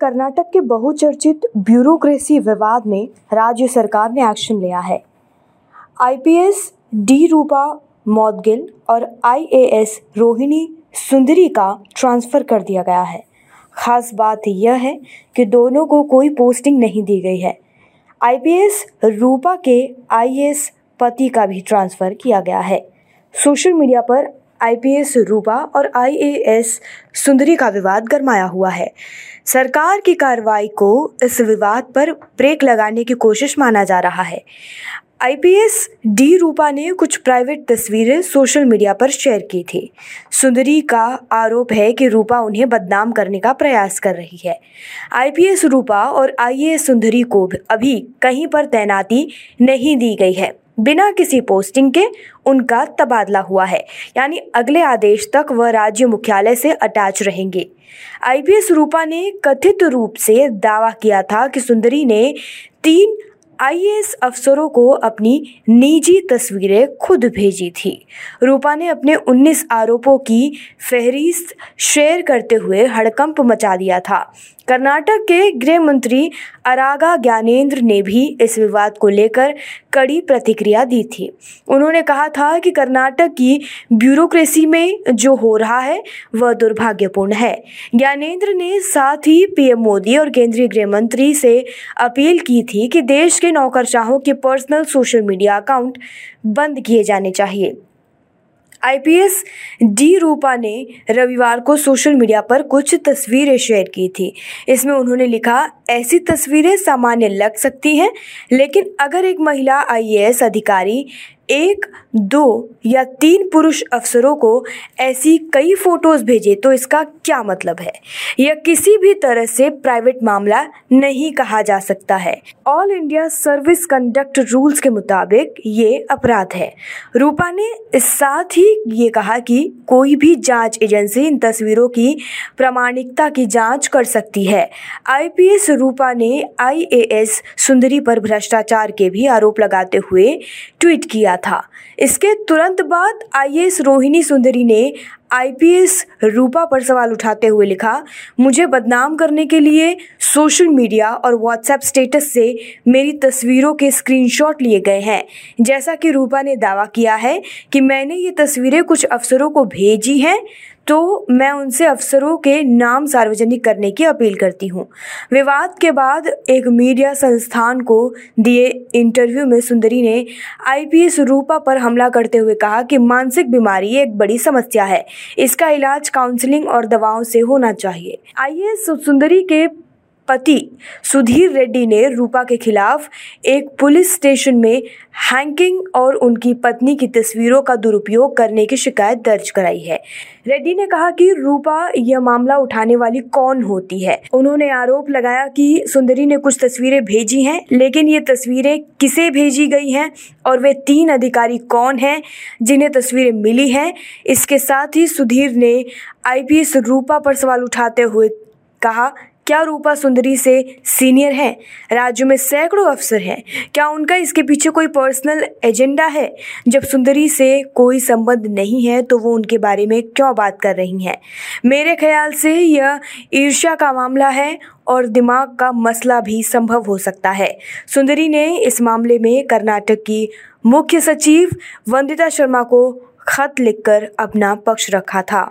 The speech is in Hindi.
कर्नाटक के बहुचर्चित ब्यूरोक्रेसी विवाद में राज्य सरकार ने एक्शन लिया है। आईपीएस डी रूपा मौदगिल और आईएएस रोहिणी सुंदरी का ट्रांसफ़र कर दिया गया है। खास बात यह है कि दोनों को कोई पोस्टिंग नहीं दी गई है। आईपीएस रूपा के आईएएस पति का भी ट्रांसफ़र किया गया है। सोशल मीडिया पर आईपीएस रूपा और आईएएस सुंदरी का विवाद गरमाया हुआ है। सरकार की कार्रवाई को इस विवाद पर ब्रेक लगाने की कोशिश माना जा रहा है। आईपीएस डी रूपा ने कुछ प्राइवेट तस्वीरें सोशल मीडिया पर शेयर की थी। सुंदरी का आरोप है कि रूपा उन्हें बदनाम करने का प्रयास कर रही है। आईपीएस रूपा और आईएएस सुंदरी को अभी कहीं पर तैनाती नहीं दी गई है। बिना किसी पोस्टिंग के उनका तबादला हुआ है। यानी अगले आदेश तक वह राज्य मुख्यालय से अटैच रहेंगे। आईपीएस रूपा ने कथित रूप से दावा किया था कि सुंदरी ने तीन आईएएस अफसरों को अपनी निजी तस्वीरें खुद भेजी थी। रूपा ने अपने 19 आरोपों की फहरिस्त शेयर करते हुए हड़कंप मचा दिया था। कर्नाटक के गृह मंत्री अरागा ज्ञानेंद्र ने भी इस विवाद को लेकर कड़ी प्रतिक्रिया दी थी। उन्होंने कहा था कि कर्नाटक की ब्यूरोक्रेसी में जो हो रहा है, वह दुर्भाग्यपूर्ण है। ज्ञानेंद्र ने साथ ही पीएम मोदी और केंद्रीय गृह मंत्री से अपील की थी कि देश के नौकरशाहों के पर्सनल सोशल मीडिया अकाउंट बंद किए जाने चाहिए। आईपीएस डी रूपा ने रविवार को सोशल मीडिया पर कुछ तस्वीरें शेयर की थी। इसमें उन्होंने लिखा, ऐसी तस्वीरें सामान्य लग सकती हैं, लेकिन अगर एक महिला आईएएस अधिकारी एक, दो या तीन पुरुष अफसरों को ऐसी कई फ़ोटोज़ भेजे तो इसका क्या मतलब है? यह किसी भी तरह से प्राइवेट मामला नहीं कहा जा सकता है। All India service conduct rules के मुताबिक ये अपराध है। रूपा ने साथ ही ये कहा कि कोई भी जाँच एजेंसी इन तस्वीरों की प्रामाणिकता की जाँच कर सकती है। आईपीएस रूपा ने आईएएस सुंदरी पर भ्रष्टाचार के भी आरोप लगाते हुए ट्वीट किया था। इसके तुरंत बाद आईएएस रोहिणी सुंदरी ने आईपीएस रूपा पर सवाल उठाते हुए लिखा, मुझे बदनाम करने के लिए सोशल मीडिया और व्हाट्सएप स्टेटस से मेरी तस्वीरों के स्क्रीनशॉट लिए गए हैं। जैसा कि रूपा ने दावा किया है कि मैंने ये तस्वीरें कुछ अफसरों को भेजी हैं। तो मैं उनसे अफसरों के नाम सार्वजनिक करने की अपील करती हूँ। विवाद के बाद एक मीडिया संस्थान को दिए इंटरव्यू में सुंदरी ने आईपीएस रूपा पर हमला करते हुए कहा कि मानसिक बीमारी एक बड़ी समस्या है। इसका इलाज काउंसलिंग और दवाओं से होना चाहिए। आइए सुंदरी के पति सुधीर रेड्डी ने रूपा के खिलाफ एक पुलिस स्टेशन में हैंकिंग और उनकी पत्नी की तस्वीरों का दुरुपयोग करने की शिकायत दर्ज कराई है। रेड्डी ने कहा कि रूपा, यह मामला उठाने वाली कौन होती है? उन्होंने आरोप लगाया कि सुंदरी ने कुछ तस्वीरें भेजी हैं, लेकिन ये तस्वीरें किसे भेजी गई हैं और वे तीन अधिकारी कौन हैं जिन्हें तस्वीरें मिली हैं? इसके साथ ही सुधीर ने आईपीएस रूपा पर सवाल उठाते हुए कहा क्या रूपा सुंदरी से सीनियर हैं? राज्य में सैकड़ों अफसर हैं। क्या उनका इसके पीछे कोई पर्सनल एजेंडा है? जब सुंदरी से कोई संबंध नहीं है तो वो उनके बारे में क्यों बात कर रही हैं? मेरे ख्याल से यह ईर्ष्या का मामला है और दिमाग का मसला भी संभव हो सकता है। सुंदरी ने इस मामले में कर्नाटक की मुख्य सचिव वंदिता शर्मा को खत लिखकर अपना पक्ष रखा था।